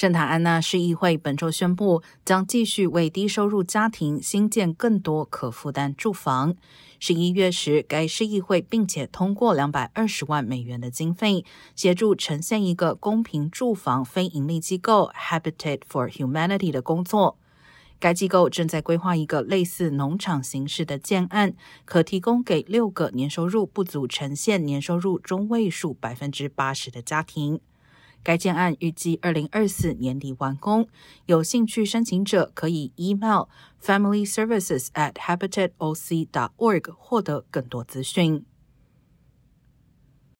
圣塔安娜市议会本周宣布，将继续为低收入家庭新建更多可负担住房。十一月时，该市议会并且通过两百二十万美元的经费，协助呈现一个公平住房非营利机构 Habitat for Humanity 的工作。该机构正在规划一个类似农场形式的建案，可提供给六个年收入不足呈现年收入中位数百分之八十的家庭。该建案预计二零二四年底完工。有兴趣申请者可以 email familyservices at habitatoc.org 获得更多资讯。